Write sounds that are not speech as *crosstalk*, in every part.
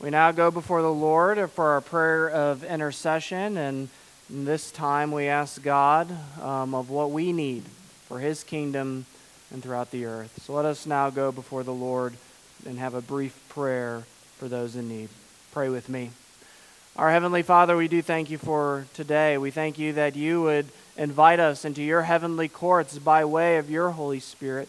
We now go before the Lord for our prayer of intercession, and this time we ask God um, of what we need for His kingdom and throughout the earth. So let us now go before the Lord and have a brief prayer for those in need. Pray with me. Our Heavenly Father, we do thank you for today. We thank you that you would invite us into your heavenly courts by way of your Holy Spirit.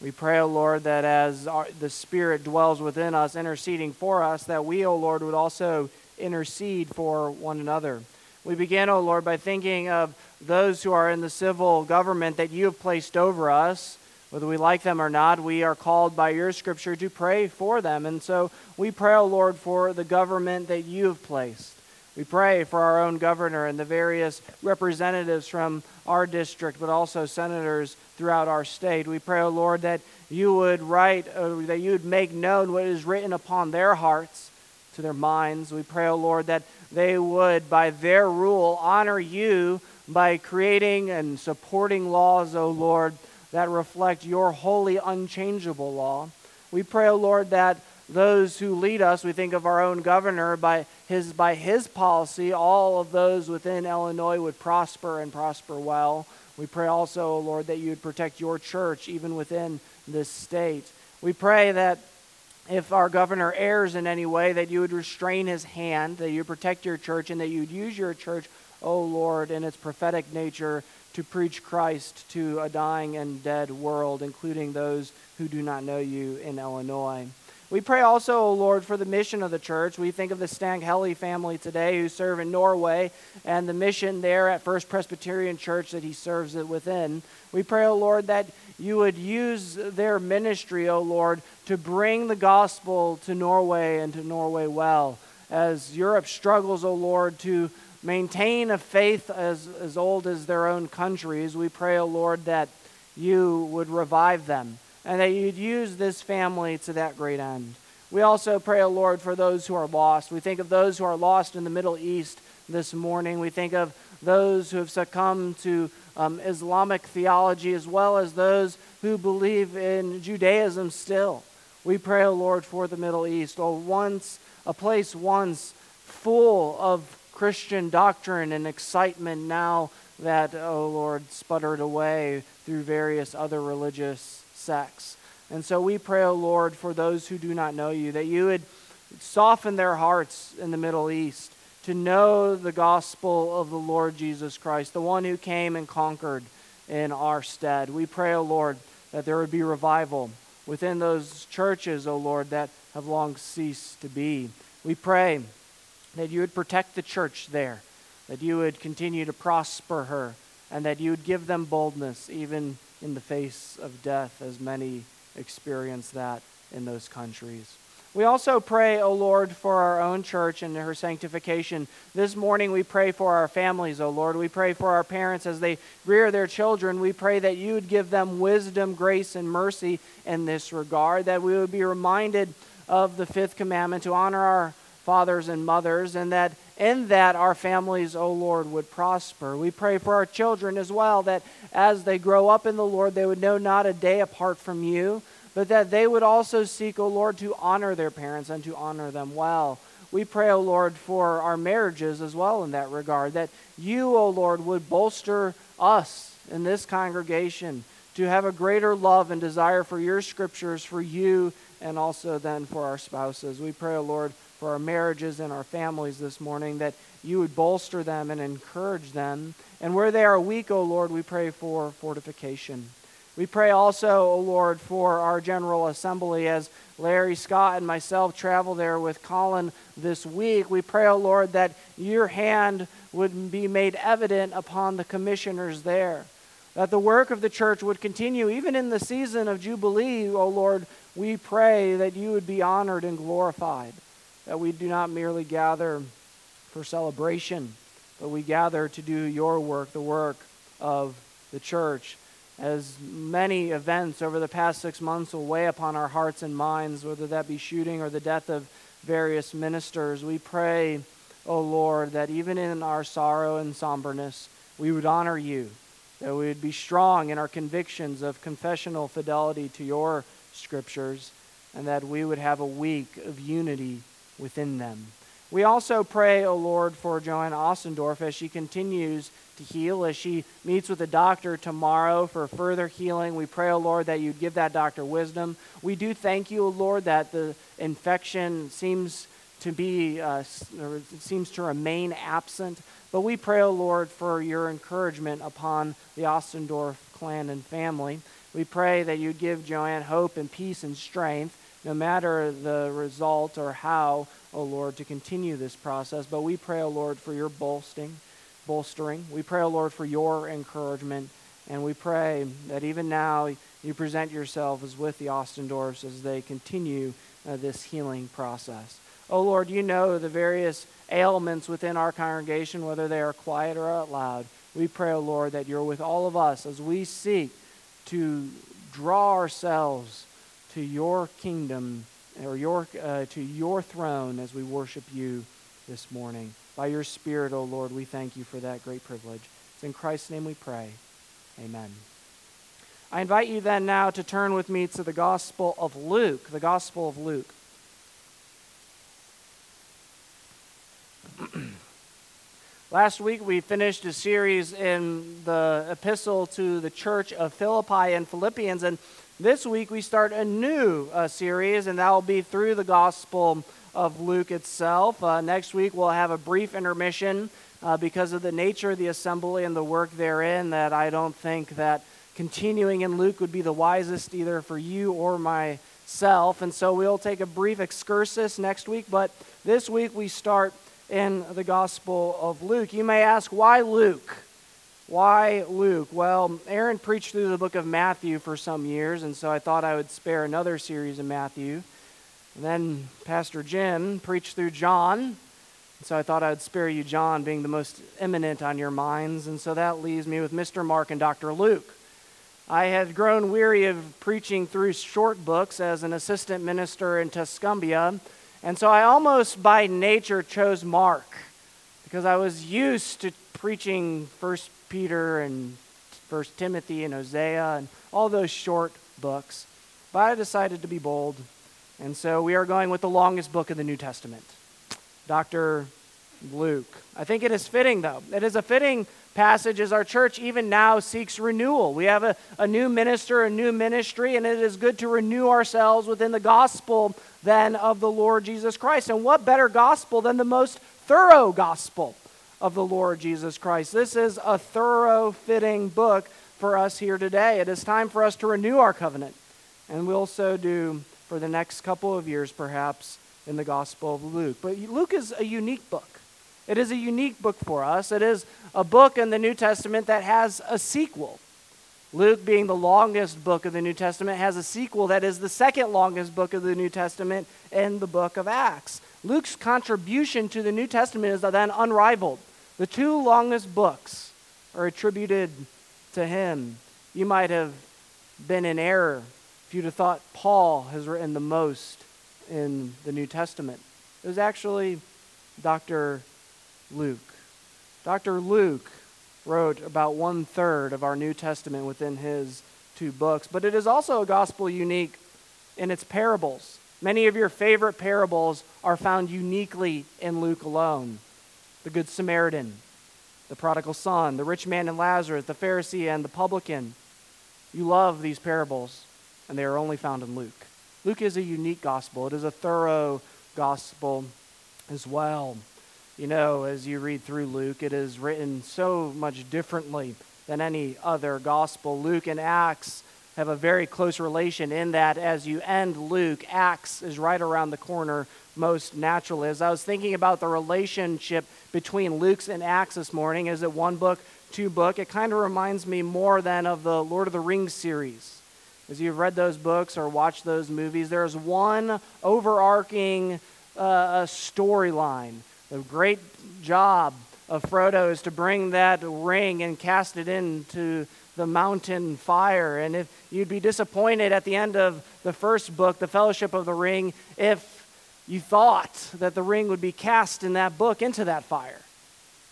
We pray, O oh Lord, that as our, the Spirit dwells within us, interceding for us, that we, O oh Lord, would also intercede for one another. We begin, O oh Lord, by thinking of those who are in the civil government that you have placed over us. Whether we like them or not, we are called by your scripture to pray for them. And so we pray, O Lord, for the government that you have placed. We pray for our own governor and the various representatives from our district, but also senators throughout our state. We pray, O oh Lord, that you would write, uh, that you would make known what is written upon their hearts to their minds. We pray, O oh Lord, that they would, by their rule, honor you by creating and supporting laws, O oh Lord, that reflect your holy, unchangeable law. We pray, O Lord, that those who lead us, we think of our own governor, by his, by his policy, all of those within Illinois would prosper and prosper well. We pray also, O Lord, that you would protect your church even within this state. We pray that if our governor errs in any way, that you would restrain his hand, that you protect your church, and that you would use your church, O Lord, in its prophetic nature to preach Christ to a dying and dead world, including those who do not know you in Illinois. We pray also, O Lord, for the mission of the church. We think of the Stanghelle family today who serve in Norway and the mission there at First Presbyterian Church that he serves it within. We pray, O Lord, that you would use their ministry, O Lord, to bring the gospel to Norway and to Norway well. As Europe struggles, O Lord, to maintain a faith as, as old as their own countries, we pray, O Lord, that you would revive them and that you'd use this family to that great end. We also pray, O Lord, for those who are lost. We think of those who are lost in the Middle East this morning. We think of those who have succumbed to um, Islamic theology as well as those who believe in Judaism still. We pray, O Lord, for the Middle East, or once a place once full of Christian doctrine and excitement, now that, O Lord, sputtered away through various other religious sects. And so we pray, O oh Lord, for those who do not know you, that you would soften their hearts in the Middle East to know the gospel of the Lord Jesus Christ, the one who came and conquered in our stead. We pray, O oh Lord, that there would be revival within those churches, O oh Lord, that have long ceased to be. We pray that you would protect the church there, that you would continue to prosper her, and that you would give them boldness even in the face of death, as many experience that in those countries. We also pray, O Lord, for our own church and her sanctification. This morning we pray for our families, O Lord. We pray for our parents as they rear their children. We pray that you would give them wisdom, grace, and mercy in this regard, that we would be reminded of the fifth commandment to honor our fathers and mothers, and that in that our families, O oh Lord, would prosper. We pray for our children as well, that as they grow up in the Lord, they would know not a day apart from you, but that they would also seek, O oh Lord, to honor their parents and to honor them well. We pray, O oh Lord, for our marriages as well in that regard, that you, O Lord, would bolster us in this congregation to have a greater love and desire for your scriptures, for you, and also then for our spouses. We pray, O Lord, for our marriages and our families this morning, that you would bolster them and encourage them. And where they are weak, O Lord, we pray for fortification. We pray also, O Lord, for our General Assembly as Larry Scott and myself travel there with Colin this week. We pray, O Lord, that your hand would be made evident upon the commissioners there. That the work of the church would continue even in the season of Jubilee, O Lord. We pray that you would be honored and glorified that we do not merely gather for celebration, but we gather to do your work, the work of the church. As many events over the past six months will weigh upon our hearts and minds, whether that be shooting or the death of various ministers, we pray, O Lord, that even in our sorrow and somberness, we would honor you, that we would be strong in our convictions of confessional fidelity to your scriptures, and that we would have a week of unity within them. We also pray, O Lord, for Joanne Ostendorf as she continues to heal, as she meets with the doctor tomorrow for further healing. We pray, O Lord, that you'd give that doctor wisdom. We do thank you, O Lord, that the infection seems to be, uh, seems to remain absent. But we pray, O Lord, for your encouragement upon the Ostendorf clan and family. We pray that you'd give Joanne hope and peace and strength, no matter the result or how O Lord, to continue this process. But we pray, O Lord, for your bolstering, bolstering. We pray, O Lord, for your encouragement. And we pray that even now you present yourself as with the Ostendorfs as they continue uh, this healing process. O Lord, you know the various ailments within our congregation, whether they are quiet or out loud. We pray, O Lord, that you're with all of us as we seek to draw ourselves to your kingdom or your, uh, to your throne as we worship you this morning. By your Spirit, O oh Lord, we thank you for that great privilege. It's in Christ's name we pray. Amen. I invite you then now to turn with me to the Gospel of Luke, the Gospel of Luke. *clears throat* Last week we finished a series in the epistle to the church of Philippi and Philippians, and this week we start a new uh, series, and that will be through the Gospel of Luke itself. Uh, next week we'll have a brief intermission uh, because of the nature of the assembly and the work therein. That I don't think that continuing in Luke would be the wisest either for you or myself, and so we'll take a brief excursus next week. But this week we start in the Gospel of Luke. You may ask, why Luke? Why Luke? Well, Aaron preached through the book of Matthew for some years, and so I thought I would spare another series of Matthew. And then Pastor Jim preached through John, and so I thought I would spare you John being the most eminent on your minds, and so that leaves me with Mr. Mark and Dr. Luke. I had grown weary of preaching through short books as an assistant minister in Tuscumbia, and so I almost by nature chose Mark because I was used to preaching First Peter and First Timothy and Hosea and all those short books. But I decided to be bold, and so we are going with the longest book of the New Testament, Dr. Luke. I think it is fitting, though. It is a fitting passage as our church even now seeks renewal. We have a, a new minister, a new ministry, and it is good to renew ourselves within the gospel then of the Lord Jesus Christ. And what better gospel than the most thorough gospel? Of the Lord Jesus Christ. This is a thorough fitting book for us here today. It is time for us to renew our covenant, and we'll so do for the next couple of years, perhaps, in the Gospel of Luke. But Luke is a unique book. It is a unique book for us. It is a book in the New Testament that has a sequel. Luke, being the longest book of the New Testament, has a sequel that is the second longest book of the New Testament in the book of Acts. Luke's contribution to the New Testament is then unrivaled. The two longest books are attributed to him. You might have been in error if you'd have thought Paul has written the most in the New Testament. It was actually Dr. Luke. Dr. Luke wrote about one third of our New Testament within his two books, but it is also a gospel unique in its parables. Many of your favorite parables are found uniquely in Luke alone the Good Samaritan, the prodigal son, the rich man and Lazarus, the Pharisee and the publican. You love these parables, and they are only found in Luke. Luke is a unique gospel, it is a thorough gospel as well. You know, as you read through Luke, it is written so much differently than any other gospel. Luke and Acts have a very close relation in that as you end Luke, Acts is right around the corner most naturally. As I was thinking about the relationship between Luke's and Acts this morning, is it one book, two book? It kind of reminds me more than of the Lord of the Rings series. As you've read those books or watched those movies, there's one overarching uh, storyline. The great job of Frodo is to bring that ring and cast it into the mountain fire. And if you'd be disappointed at the end of the first book, The Fellowship of the Ring, if you thought that the ring would be cast in that book into that fire.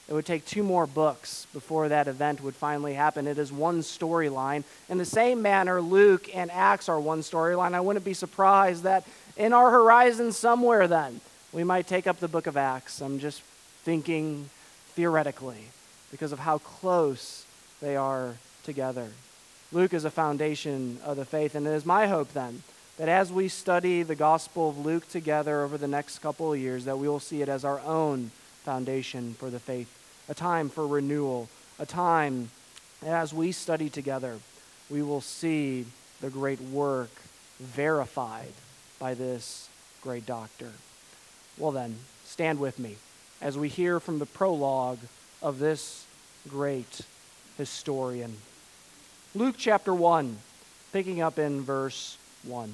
It would take two more books before that event would finally happen. It is one storyline. In the same manner, Luke and Acts are one storyline. I wouldn't be surprised that in our horizon somewhere, then, We might take up the book of Acts. I'm just thinking theoretically because of how close they are together. Luke is a foundation of the faith, and it is my hope then that as we study the Gospel of Luke together over the next couple of years, that we will see it as our own foundation for the faith, a time for renewal, a time as we study together, we will see the great work verified by this great doctor. Well, then, stand with me as we hear from the prologue of this great historian. Luke chapter 1, picking up in verse 1.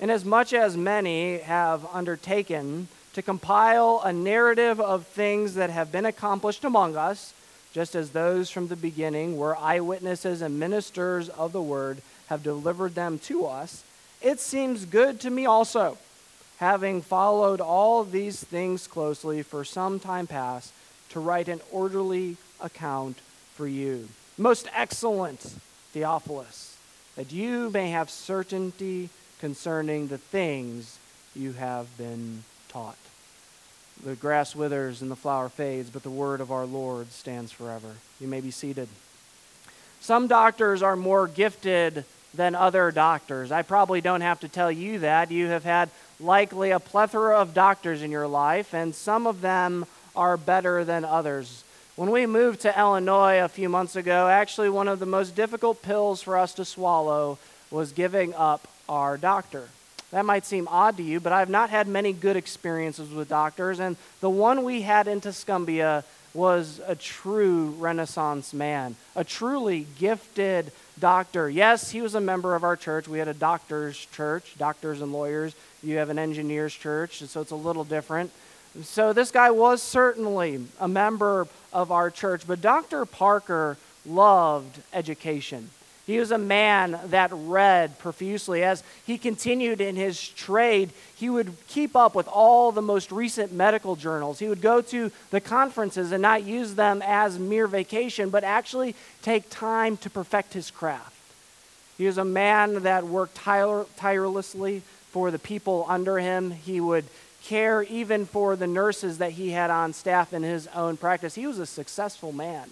Inasmuch as many have undertaken to compile a narrative of things that have been accomplished among us, just as those from the beginning were eyewitnesses and ministers of the word have delivered them to us, it seems good to me also, having followed all these things closely for some time past, to write an orderly account for you most excellent Theophilus, that you may have certainty concerning the things you have been taught. The grass withers and the flower fades, but the word of our Lord stands forever. You may be seated. Some doctors are more gifted than other doctors. I probably don't have to tell you that. You have had likely a plethora of doctors in your life, and some of them are better than others. When we moved to Illinois a few months ago, actually, one of the most difficult pills for us to swallow was giving up our doctor. That might seem odd to you, but I've not had many good experiences with doctors, and the one we had in Tuscumbia was a true Renaissance man, a truly gifted doctor. Yes, he was a member of our church. We had a doctor's church, doctors and lawyers. You have an engineer's church, so it's a little different. So this guy was certainly a member of our church, but Dr. Parker loved education. He was a man that read profusely. As he continued in his trade, he would keep up with all the most recent medical journals. He would go to the conferences and not use them as mere vacation, but actually take time to perfect his craft. He was a man that worked tire- tirelessly for the people under him. He would care even for the nurses that he had on staff in his own practice. He was a successful man.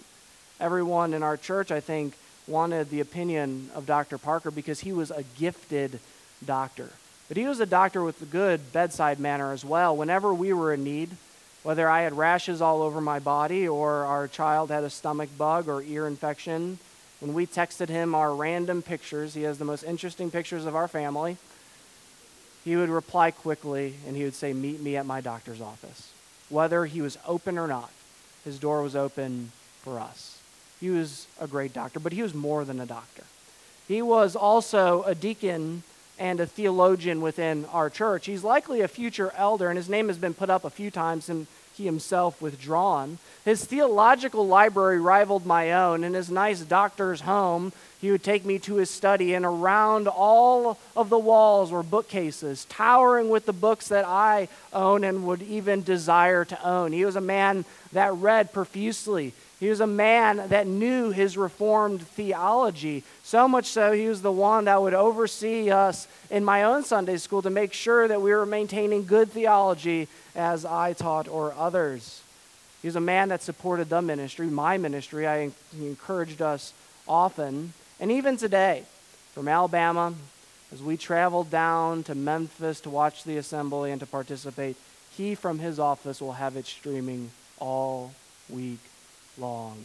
Everyone in our church, I think, wanted the opinion of Dr. Parker because he was a gifted doctor. But he was a doctor with a good bedside manner as well. Whenever we were in need, whether I had rashes all over my body or our child had a stomach bug or ear infection, when we texted him our random pictures, he has the most interesting pictures of our family he would reply quickly and he would say, Meet me at my doctor's office. Whether he was open or not, his door was open for us. He was a great doctor, but he was more than a doctor. He was also a deacon and a theologian within our church. He's likely a future elder, and his name has been put up a few times and he himself withdrawn. His theological library rivaled my own. In his nice doctor's home, he would take me to his study, and around all of the walls were bookcases, towering with the books that I own and would even desire to own. He was a man that read profusely. He was a man that knew his Reformed theology, so much so he was the one that would oversee us in my own Sunday school to make sure that we were maintaining good theology as I taught or others. He was a man that supported the ministry, my ministry. I, he encouraged us often. And even today, from Alabama, as we traveled down to Memphis to watch the assembly and to participate, he from his office will have it streaming all week long.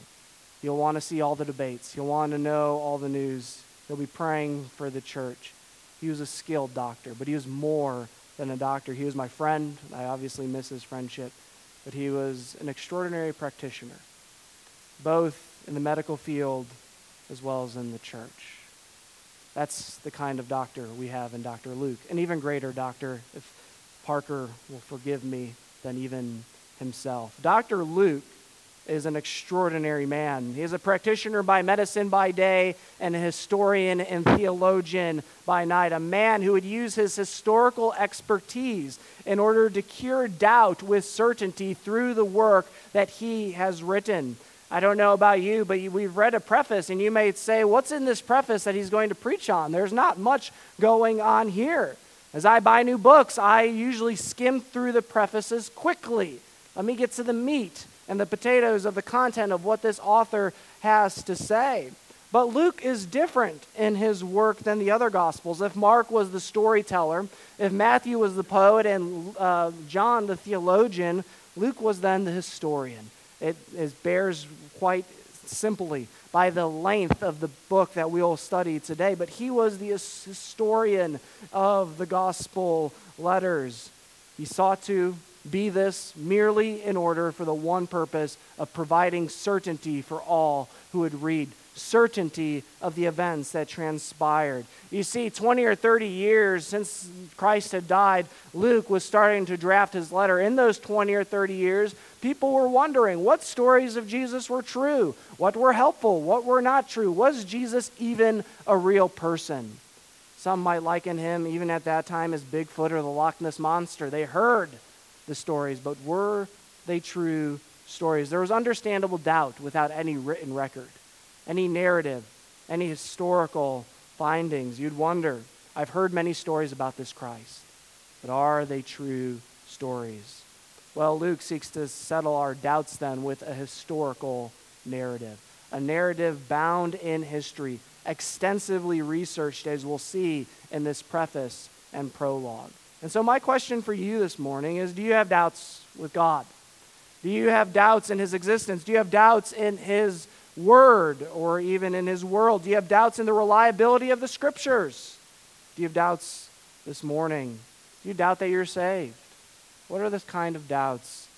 He'll want to see all the debates, he'll want to know all the news, he'll be praying for the church. He was a skilled doctor, but he was more than a doctor. He was my friend. I obviously miss his friendship, but he was an extraordinary practitioner, both in the medical field as well as in the church. That's the kind of doctor we have in Dr. Luke. An even greater doctor, if Parker will forgive me, than even himself. Dr. Luke is an extraordinary man. He is a practitioner by medicine by day and a historian and theologian by night, a man who would use his historical expertise in order to cure doubt with certainty through the work that he has written. I don't know about you, but we've read a preface, and you may say, What's in this preface that he's going to preach on? There's not much going on here. As I buy new books, I usually skim through the prefaces quickly. Let me get to the meat and the potatoes of the content of what this author has to say. But Luke is different in his work than the other Gospels. If Mark was the storyteller, if Matthew was the poet, and uh, John the theologian, Luke was then the historian. It, it bears quite simply by the length of the book that we'll study today, but he was the historian of the gospel letters. He sought to be this merely in order for the one purpose of providing certainty for all who would read certainty of the events that transpired. You see, 20 or 30 years since Christ had died, Luke was starting to draft his letter. In those 20 or 30 years, people were wondering what stories of Jesus were true, what were helpful, what were not true. Was Jesus even a real person? Some might liken him, even at that time, as Bigfoot or the Loch Ness Monster. They heard the stories, but were they true stories? There was understandable doubt without any written record any narrative, any historical findings, you'd wonder I've heard many stories about this Christ, but are they true stories? Well, Luke seeks to settle our doubts then with a historical narrative, a narrative bound in history, extensively researched, as we'll see in this preface and prologue. And so, my question for you this morning is Do you have doubts with God? Do you have doubts in His existence? Do you have doubts in His word or even in his world? Do you have doubts in the reliability of the scriptures? Do you have doubts this morning? Do you doubt that you're saved? What are the kind of doubts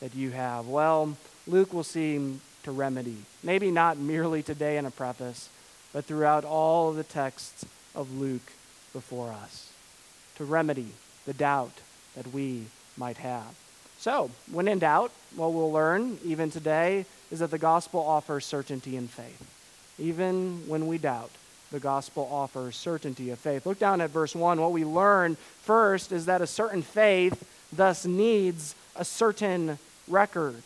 that you have? Well, Luke will seem to remedy. Maybe not merely today in a preface, but throughout all of the texts of Luke before us. To remedy the doubt that we might have. So, when in doubt, what we'll learn even today is that the gospel offers certainty and faith. Even when we doubt, the gospel offers certainty of faith. Look down at verse 1. What we learn first is that a certain faith thus needs a certain record.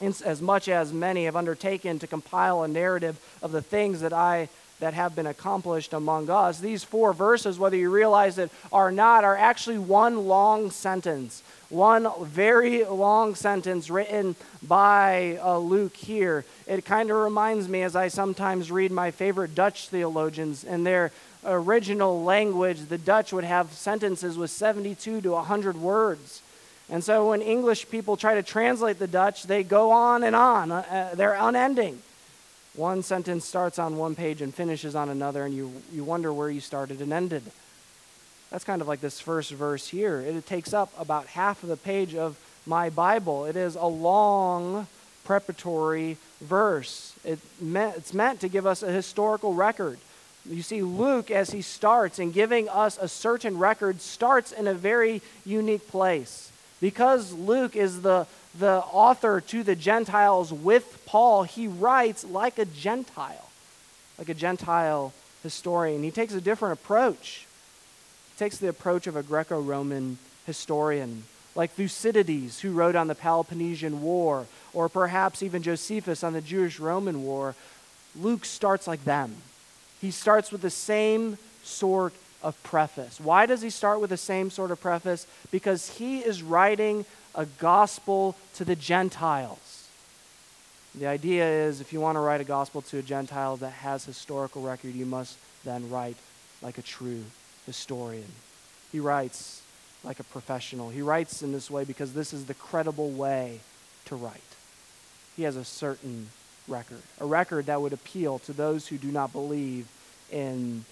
As much as many have undertaken to compile a narrative of the things that I that have been accomplished among us. These four verses, whether you realize it or not, are actually one long sentence one very long sentence written by uh, Luke here. It kind of reminds me, as I sometimes read my favorite Dutch theologians, in their original language, the Dutch would have sentences with 72 to 100 words. And so when English people try to translate the Dutch, they go on and on. Uh, they're unending. One sentence starts on one page and finishes on another, and you, you wonder where you started and ended. That's kind of like this first verse here. It takes up about half of the page of my Bible. It is a long preparatory verse. It it's meant to give us a historical record. You see, Luke, as he starts in giving us a certain record, starts in a very unique place. Because Luke is the, the author to the Gentiles with Paul, he writes like a Gentile, like a Gentile historian. He takes a different approach He takes the approach of a Greco Roman historian, like Thucydides, who wrote on the Peloponnesian War, or perhaps even Josephus on the Jewish Roman War. Luke starts like them. He starts with the same sort of preface. Why does he start with the same sort of preface? Because he is writing a gospel to the Gentiles. The idea is if you want to write a gospel to a Gentile that has historical record, you must then write like a true historian. He writes like a professional. He writes in this way because this is the credible way to write. He has a certain record, a record that would appeal to those who do not believe in,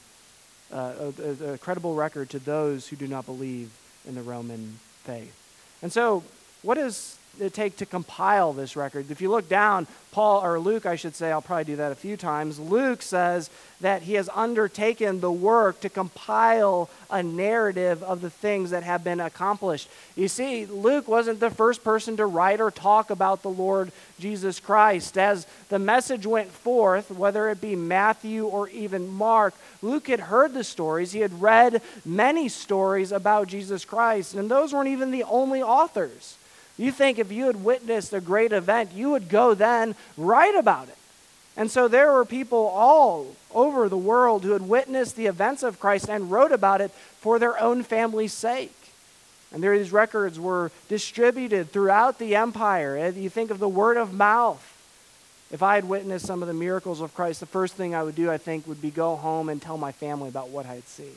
uh, a, a, a credible record to those who do not believe in the Roman faith. And so, what is it take to compile this record? If you look down, Paul, or Luke, I should say, I'll probably do that a few times. Luke says that he has undertaken the work to compile a narrative of the things that have been accomplished. You see, Luke wasn't the first person to write or talk about the Lord Jesus Christ. As the message went forth, whether it be Matthew or even Mark, Luke had heard the stories. He had read many stories about Jesus Christ, and those weren't even the only authors. You think if you had witnessed a great event, you would go then write about it. And so there were people all over the world who had witnessed the events of Christ and wrote about it for their own family's sake. And these records were distributed throughout the empire. You think of the word of mouth. If I had witnessed some of the miracles of Christ, the first thing I would do, I think, would be go home and tell my family about what I had seen.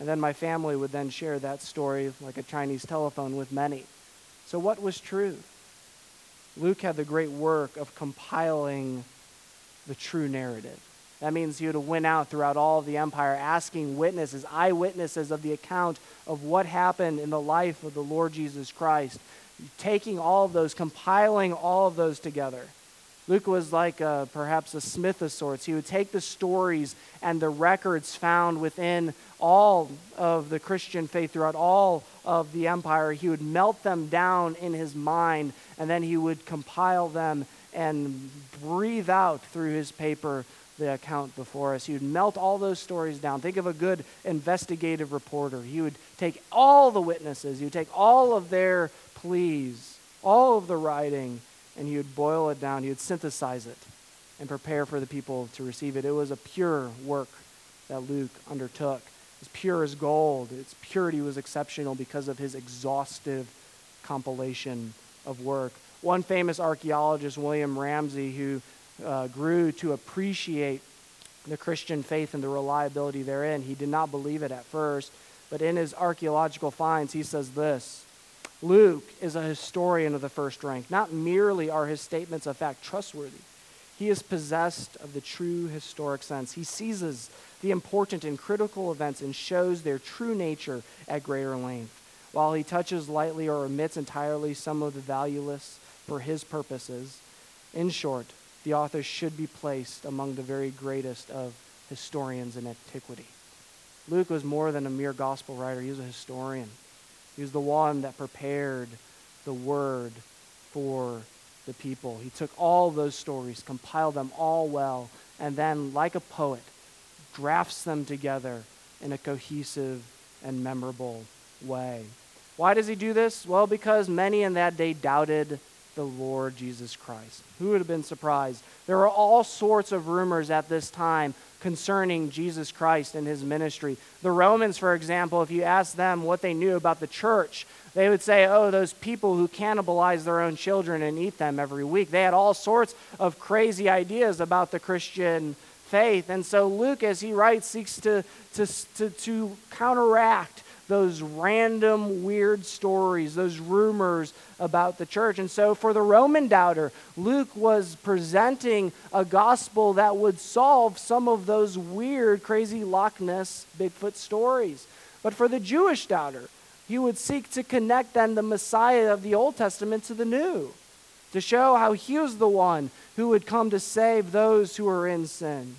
And then my family would then share that story like a Chinese telephone with many. So, what was true? Luke had the great work of compiling the true narrative. That means he would have went out throughout all of the empire asking witnesses, eyewitnesses of the account of what happened in the life of the Lord Jesus Christ, taking all of those, compiling all of those together. Luke was like a, perhaps a smith of sorts. He would take the stories and the records found within all of the Christian faith throughout all of the empire. He would melt them down in his mind, and then he would compile them and breathe out through his paper the account before us. He would melt all those stories down. Think of a good investigative reporter. He would take all the witnesses, he would take all of their pleas, all of the writing, and he would boil it down. He would synthesize it and prepare for the people to receive it. It was a pure work that Luke undertook. It was pure as gold. Its purity was exceptional because of his exhaustive compilation of work. One famous archaeologist, William Ramsay, who uh, grew to appreciate the Christian faith and the reliability therein. He did not believe it at first, but in his archaeological finds, he says this Luke is a historian of the first rank. Not merely are his statements of fact trustworthy, he is possessed of the true historic sense. He seizes the important and critical events and shows their true nature at greater length. While he touches lightly or omits entirely some of the valueless for his purposes, in short, the author should be placed among the very greatest of historians in antiquity. Luke was more than a mere gospel writer, he was a historian. He was the one that prepared the word for the people. He took all those stories, compiled them all well, and then, like a poet, drafts them together in a cohesive and memorable way. Why does he do this? Well, because many in that day doubted the Lord Jesus Christ. Who would have been surprised? There were all sorts of rumors at this time concerning Jesus Christ and his ministry. The Romans, for example, if you ask them what they knew about the church, they would say, oh, those people who cannibalize their own children and eat them every week. They had all sorts of crazy ideas about the Christian faith. And so Luke, as he writes, seeks to, to, to, to counteract those random weird stories, those rumors about the church. And so for the Roman doubter, Luke was presenting a gospel that would solve some of those weird, crazy Loch Ness Bigfoot stories. But for the Jewish doubter, he would seek to connect then the Messiah of the Old Testament to the New, to show how he was the one who would come to save those who are in sin.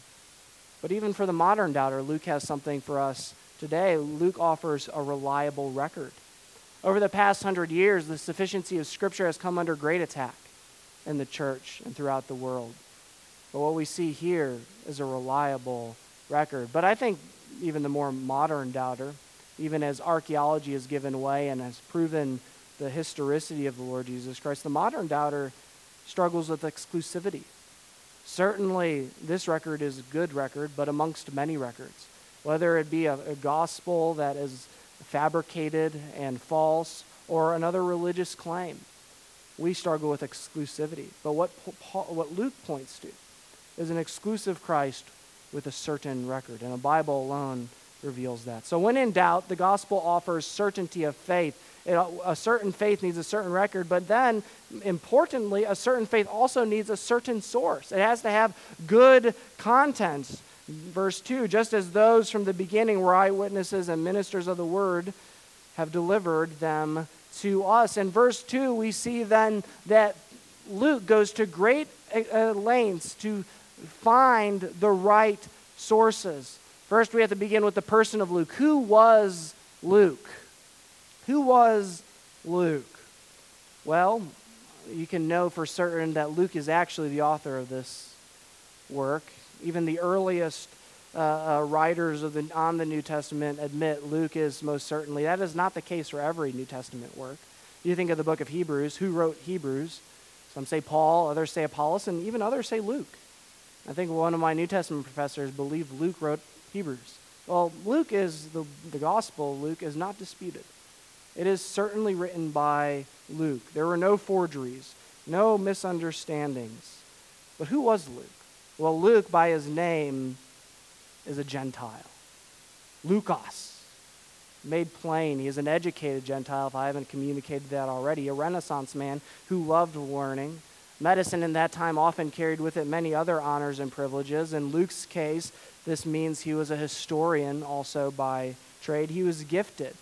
But even for the modern doubter, Luke has something for us today, Luke offers a reliable record. Over the past hundred years, the sufficiency of Scripture has come under great attack in the church and throughout the world. But what we see here is a reliable record. But I think even the more modern doubter, even as archaeology has given way and has proven the historicity of the Lord Jesus Christ, the modern doubter struggles with exclusivity. Certainly, this record is a good record, but amongst many records whether it be a, a gospel that is fabricated and false or another religious claim. We struggle with exclusivity. But what, Paul, what Luke points to is an exclusive Christ with a certain record, and the Bible alone reveals that. So, when in doubt, the gospel offers certainty of faith. It, a certain faith needs a certain record, but then, importantly, a certain faith also needs a certain source. It has to have good content Verse 2 Just as those from the beginning were eyewitnesses and ministers of the word, have delivered them to us. In verse 2, we see then that Luke goes to great uh, uh, lengths to find the right sources. First, we have to begin with the person of Luke. Who was Luke? Who was Luke? Well, you can know for certain that Luke is actually the author of this work even the earliest uh, uh, writers of the, on the New Testament admit Luke is most certainly. That is not the case for every New Testament work. You think of the book of Hebrews. Who wrote Hebrews? Some say Paul, others say Apollos, and even others say Luke. I think one of my New Testament professors believed Luke wrote Hebrews. Well, Luke is the, the gospel, Luke is not disputed. It is certainly written by Luke. There were no forgeries, no misunderstandings. But who was Luke? Well, Luke, by his name, is a Gentile. Lukos, made plain. He is an educated Gentile, if I haven't communicated that already, a Renaissance man who loved learning. Medicine in that time often carried with it many other honors and privileges. In Luke's case, this means he was a historian also by trade. He was gifted.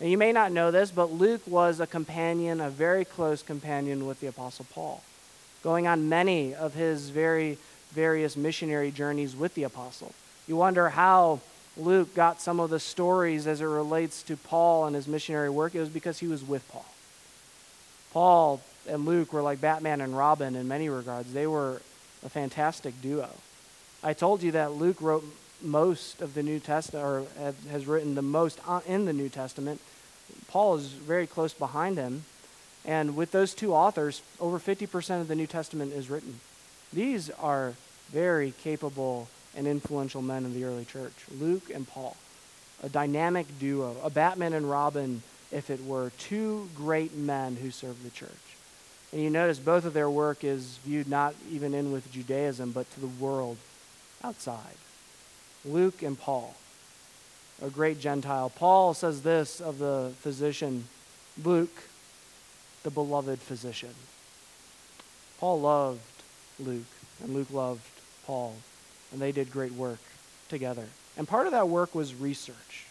And you may not know this, but Luke was a companion, a very close companion with the Apostle Paul, going on many of his very various missionary journeys with the Apostle. You wonder how Luke got some of the stories as it relates to Paul and his missionary work. It was because he was with Paul. Paul and Luke were like Batman and Robin in many regards. They were a fantastic duo. I told you that Luke wrote most of the New Testament, or has written the most uh, in the New Testament. Paul is very close behind him. And with those two authors, over 50% of the New Testament is written. These are very capable and influential men in the early church Luke and Paul. A dynamic duo, a Batman and Robin, if it were, two great men who served the church. And you notice both of their work is viewed not even in with Judaism, but to the world outside. Luke and Paul, a great Gentile. Paul says this of the physician, Luke, the beloved physician. Paul loved Luke, and Luke loved Paul, and they did great work together. And part of that work was research.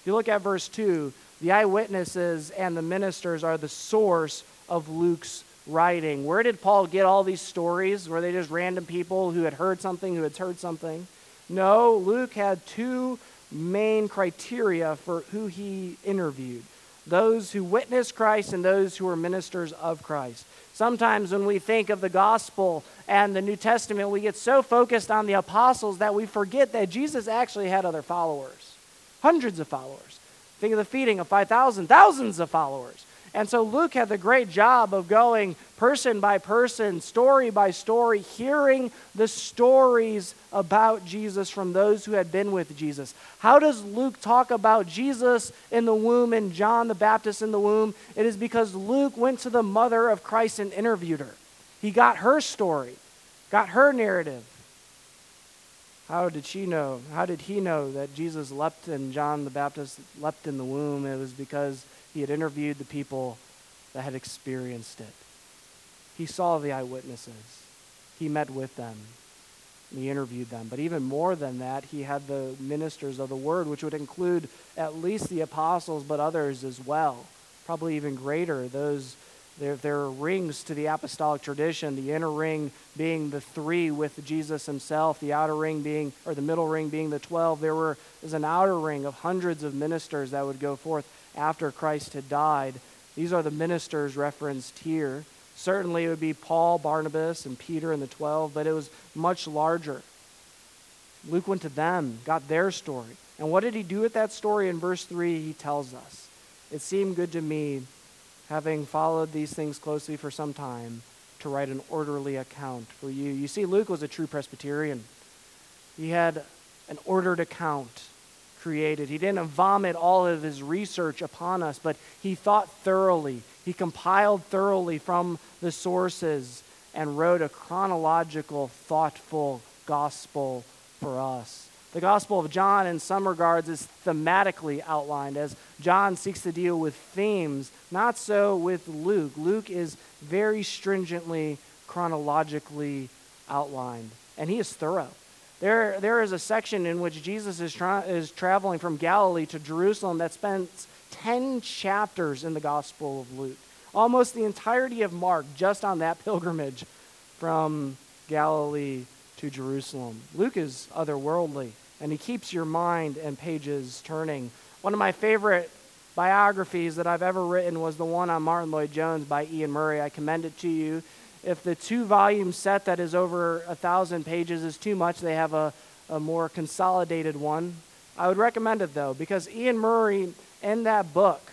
If you look at verse 2, the eyewitnesses and the ministers are the source of Luke's writing. Where did Paul get all these stories? Were they just random people who had heard something, who had heard something? No, Luke had two main criteria for who he interviewed those who witnessed Christ and those who were ministers of Christ. Sometimes when we think of the gospel and the New Testament, we get so focused on the apostles that we forget that Jesus actually had other followers, hundreds of followers. Think of the feeding of 5,000, thousands of followers. And so Luke had the great job of going person by person, story by story, hearing the stories about Jesus from those who had been with Jesus. How does Luke talk about Jesus in the womb and John the Baptist in the womb? It is because Luke went to the mother of Christ and interviewed her. He got her story, got her narrative. How did she know? How did he know that Jesus leapt and John the Baptist leapt in the womb? It was because he had interviewed the people that had experienced it. He saw the eyewitnesses. He met with them. He interviewed them. But even more than that, he had the ministers of the word, which would include at least the apostles, but others as well. Probably even greater. Those there, there are rings to the apostolic tradition, the inner ring being the three with Jesus himself, the outer ring being, or the middle ring being the 12. There were, was an outer ring of hundreds of ministers that would go forth after Christ had died. These are the ministers referenced here. Certainly it would be Paul, Barnabas, and Peter and the 12, but it was much larger. Luke went to them, got their story. And what did he do with that story? In verse 3, he tells us It seemed good to me, having followed these things closely for some time, to write an orderly account for you. You see, Luke was a true Presbyterian, he had an ordered account created. He didn't vomit all of his research upon us, but he thought thoroughly. He compiled thoroughly from the sources and wrote a chronological, thoughtful gospel for us. The Gospel of John, in some regards, is thematically outlined as John seeks to deal with themes, not so with Luke. Luke is very stringently, chronologically outlined, and he is thorough. There, there is a section in which Jesus is, tra- is traveling from Galilee to Jerusalem that spends 10 chapters in the Gospel of Luke. Almost the entirety of Mark just on that pilgrimage from Galilee to Jerusalem. Luke is otherworldly, and he keeps your mind and pages turning. One of my favorite biographies that I've ever written was the one on Martyn Lloyd-Jones by Iain Murray. I commend it to you if the two volume set that is over a thousand pages is too much, they have a, a more consolidated one. I would recommend it though, because Iain Murray in that book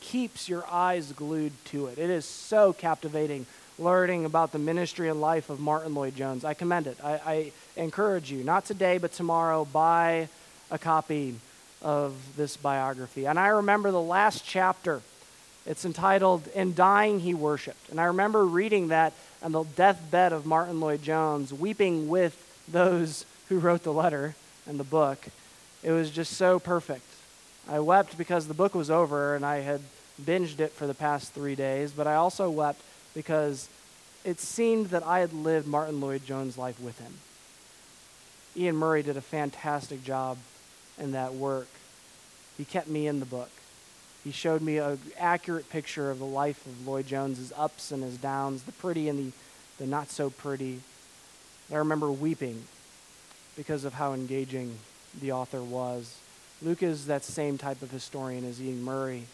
keeps your eyes glued to it. It is so captivating learning about the ministry and life of Martyn Lloyd-Jones. I commend it. I, I encourage you, not today, but tomorrow, buy a copy of this biography. And I remember the last chapter. It's entitled In Dying He Worshipped. And I remember reading that on the deathbed of Martyn Lloyd-Jones, weeping with those who wrote the letter and the book. It was just so perfect. I wept because the book was over and I had binged it for the past three days, but I also wept because it seemed that I had lived Martyn Lloyd-Jones' life with him. Iain Murray did a fantastic job in that work. He kept me in the book. He showed me an accurate picture of the life of Lloyd Jones, ups and his downs, the pretty and the, the not so pretty. I remember weeping because of how engaging the author was. Luke is that same type of historian as Iain Murray,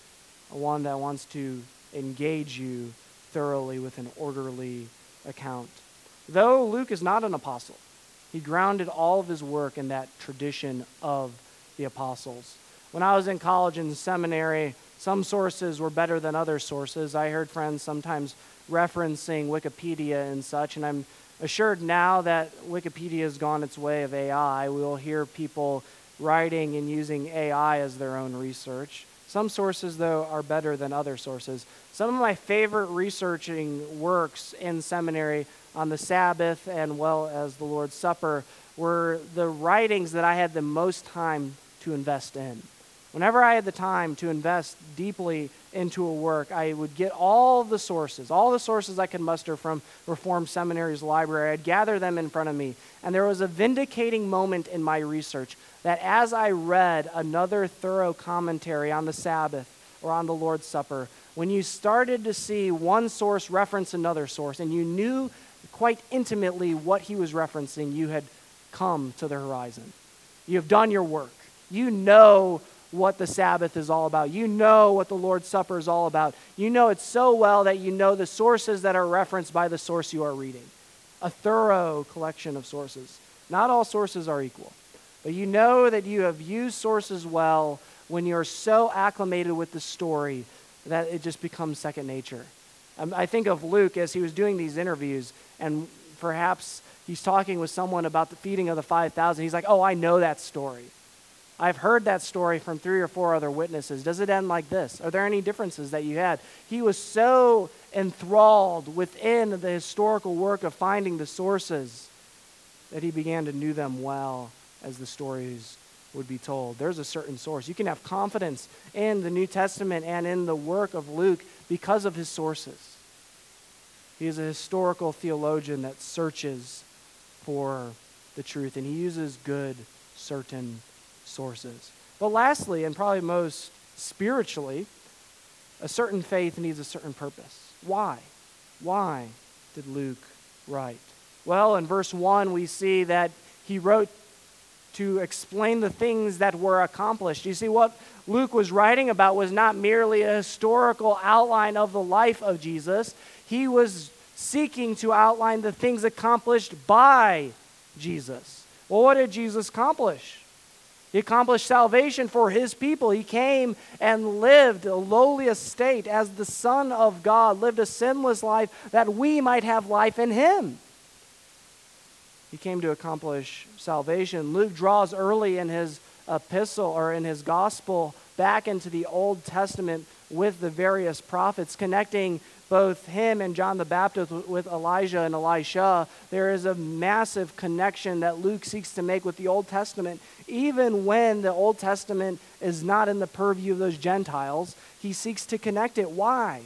one that wants to engage you thoroughly with an orderly account. Though Luke is not an apostle, he grounded all of his work in that tradition of the apostles. When I was in college and seminary, some sources were better than other sources. I heard friends sometimes referencing Wikipedia and such, and I'm assured now that Wikipedia has gone its way of AI. We will hear people writing and using AI as their own research. Some sources, though, are better than other sources. Some of my favorite researching works in seminary on the Sabbath and well as the Lord's Supper were the writings that I had the most time to invest in. Whenever I had the time to invest deeply into a work, I would get all the sources, all the sources I could muster from Reformed Seminary's library. I'd gather them in front of me. And there was a vindicating moment in my research that as I read another thorough commentary on the Sabbath or on the Lord's Supper, when you started to see one source reference another source and you knew quite intimately what he was referencing, you had come to the horizon. You have done your work. You know what the Sabbath is all about. You know what the Lord's Supper is all about. You know it so well that you know the sources that are referenced by the source you are reading. A thorough collection of sources. Not all sources are equal, but you know that you have used sources well when you're so acclimated with the story that it just becomes second nature. Um, I think of Luke as he was doing these interviews, and perhaps he's talking with someone about the feeding of the 5,000. He's like, Oh, I know that story. I've heard that story from three or four other witnesses. Does it end like this? Are there any differences that you had? He was so enthralled within the historical work of finding the sources that he began to knew them well as the stories would be told. There's a certain source. You can have confidence in the New Testament and in the work of Luke because of his sources. He is a historical theologian that searches for the truth, and he uses good, certain sources. But lastly, and probably most spiritually, a certain faith needs a certain purpose. Why? Why did Luke write? Well, in verse 1, we see that he wrote to explain the things that were accomplished. You see, what Luke was writing about was not merely a historical outline of the life of Jesus, he was seeking to outline the things accomplished by Jesus. Well, what did Jesus accomplish? He accomplished salvation for his people. He came and lived a lowly estate as the Son of God, lived a sinless life that we might have life in him. He came to accomplish salvation. Luke draws early in his epistle or in his gospel back into the Old Testament with the various prophets, connecting both him and John the Baptist with Elijah and Elisha, there is a massive connection that Luke seeks to make with the Old Testament. Even when the Old Testament is not in the purview of those Gentiles, he seeks to connect it. Why?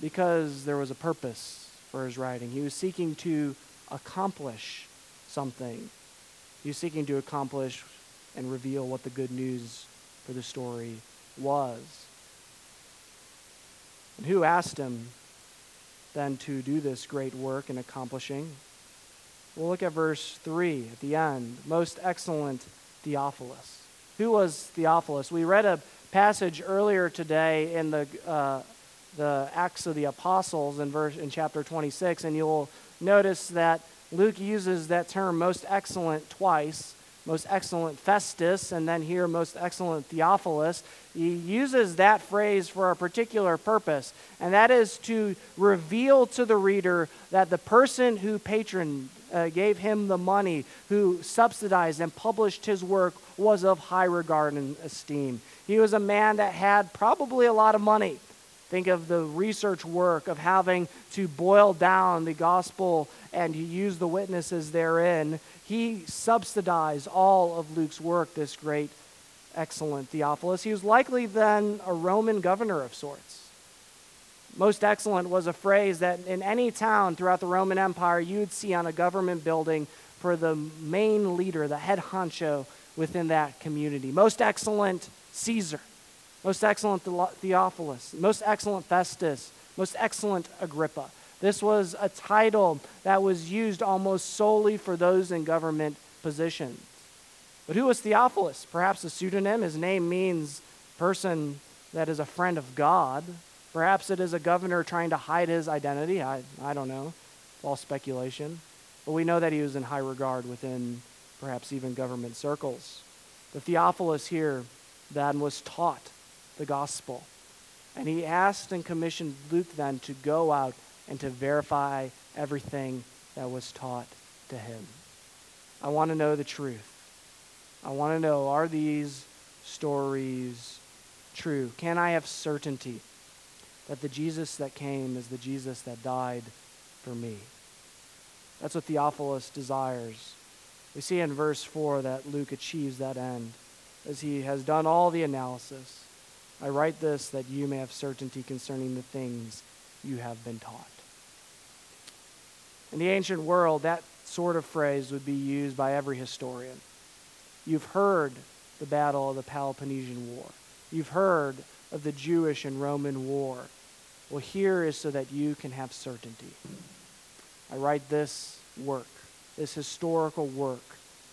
Because there was a purpose for his writing. He was seeking to accomplish something. He was seeking to accomplish and reveal what the good news for the story was. And who asked him then to do this great work in accomplishing? We'll look at verse 3 at the end. Most excellent Theophilus. Who was Theophilus? We read a passage earlier today in the, uh, the Acts of the Apostles in, verse, in chapter 26, and you'll notice that Luke uses that term most excellent twice most excellent Festus, and then here, most excellent Theophilus, he uses that phrase for a particular purpose, and that is to reveal to the reader that the person who patroned, uh, gave him the money, who subsidized and published his work, was of high regard and esteem. He was a man that had probably a lot of money. Think of the research work of having to boil down the gospel and use the witnesses therein. He subsidized all of Luke's work, this great, excellent Theophilus. He was likely then a Roman governor of sorts. Most excellent was a phrase that in any town throughout the Roman Empire you would see on a government building for the main leader, the head honcho within that community. Most excellent Caesar most excellent Theophilus, most excellent Festus, most excellent Agrippa. This was a title that was used almost solely for those in government positions. But who was Theophilus? Perhaps a pseudonym. His name means person that is a friend of God. Perhaps it is a governor trying to hide his identity. I, I don't know. All speculation. But we know that he was in high regard within perhaps even government circles. The Theophilus here then was taught the gospel. And he asked and commissioned Luke then to go out and to verify everything that was taught to him. I want to know the truth. I want to know are these stories true? Can I have certainty that the Jesus that came is the Jesus that died for me? That's what Theophilus desires. We see in verse 4 that Luke achieves that end as he has done all the analysis. I write this that you may have certainty concerning the things you have been taught. In the ancient world, that sort of phrase would be used by every historian. You've heard the battle of the Peloponnesian War. You've heard of the Jewish and Roman War. Well, here is so that you can have certainty. I write this work, this historical work,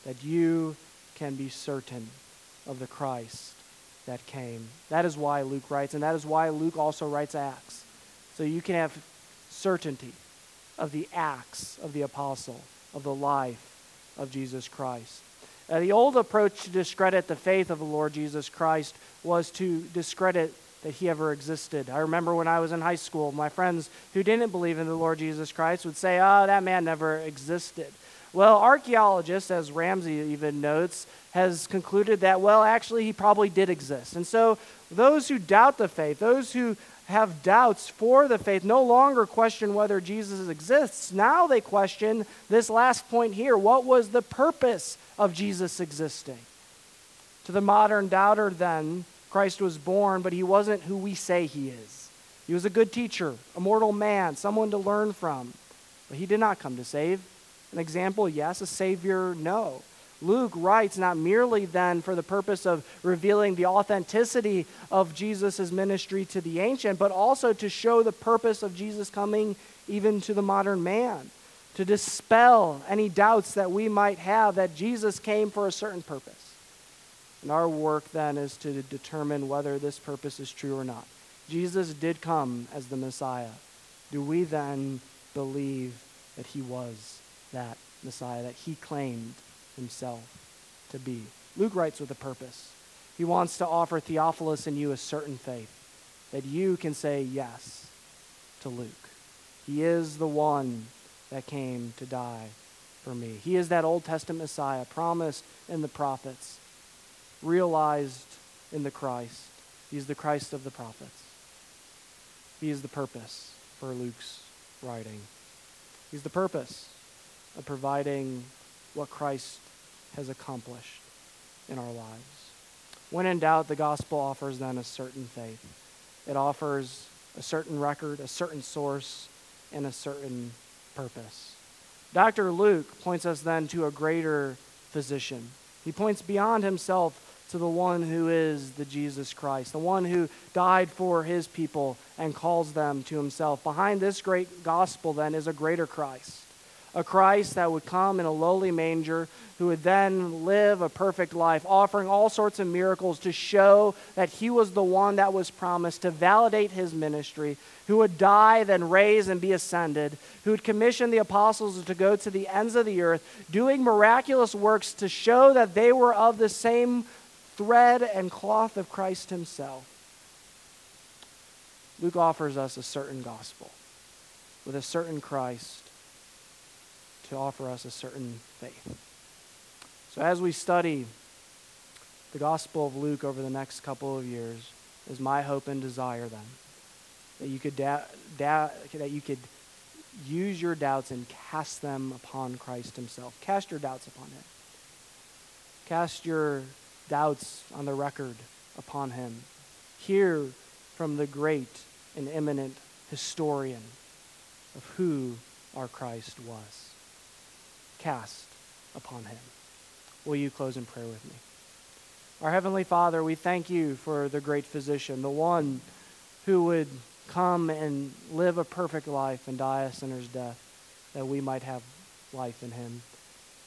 that you can be certain of the Christ that came. That is why Luke writes, and that is why Luke also writes Acts. So you can have certainty of the acts of the apostle, of the life of Jesus Christ. Uh, the old approach to discredit the faith of the Lord Jesus Christ was to discredit that he ever existed. I remember when I was in high school, my friends who didn't believe in the Lord Jesus Christ would say, oh, that man never existed. Well, archaeologists, as Ramsay even notes, has concluded that, well, actually, he probably did exist. And so those who doubt the faith, those who have doubts for the faith, no longer question whether Jesus exists. Now they question this last point here what was the purpose of Jesus existing? To the modern doubter, then, Christ was born, but he wasn't who we say he is. He was a good teacher, a mortal man, someone to learn from. But he did not come to save, an example, yes. A Savior, no. Luke writes not merely then for the purpose of revealing the authenticity of Jesus' ministry to the ancient, but also to show the purpose of Jesus coming even to the modern man, to dispel any doubts that we might have that Jesus came for a certain purpose. And our work then is to determine whether this purpose is true or not. Jesus did come as the Messiah. Do we then believe that he was? that Messiah that he claimed himself to be. Luke writes with a purpose. He wants to offer Theophilus and you a certain faith that you can say yes to Luke. He is the one that came to die for me. He is that Old Testament Messiah promised in the prophets, realized in the Christ. He's the Christ of the prophets. He is the purpose for Luke's writing. He's the purpose of providing what Christ has accomplished in our lives. When in doubt, the gospel offers then a certain faith. It offers a certain record, a certain source, and a certain purpose. Dr. Luke points us then to a greater physician. He points beyond himself to the one who is the Jesus Christ, the one who died for his people and calls them to himself. Behind this great gospel, then, is a greater Christ a Christ that would come in a lowly manger, who would then live a perfect life, offering all sorts of miracles to show that he was the one that was promised, to validate his ministry, who would die, then raise and be ascended, who would commission the apostles to go to the ends of the earth, doing miraculous works to show that they were of the same thread and cloth of Christ himself. Luke offers us a certain gospel with a certain Christ to offer us a certain faith. So, as we study the Gospel of Luke over the next couple of years, is my hope and desire then that you could da- da- that you could use your doubts and cast them upon Christ Himself. Cast your doubts upon Him. Cast your doubts on the record upon Him. Hear from the great and eminent historian of who our Christ was. Cast upon him. Will you close in prayer with me? Our Heavenly Father, we thank you for the great physician, the one who would come and live a perfect life and die a sinner's death, that we might have life in him.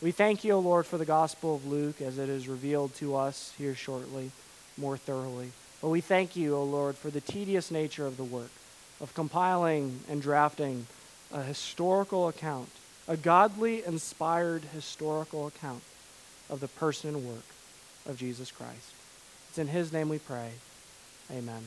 We thank you, O Lord, for the Gospel of Luke as it is revealed to us here shortly, more thoroughly. But we thank you, O Lord, for the tedious nature of the work, of compiling and drafting a historical account, a godly inspired historical account of the person and work of Jesus Christ. It's in his name we pray. Amen.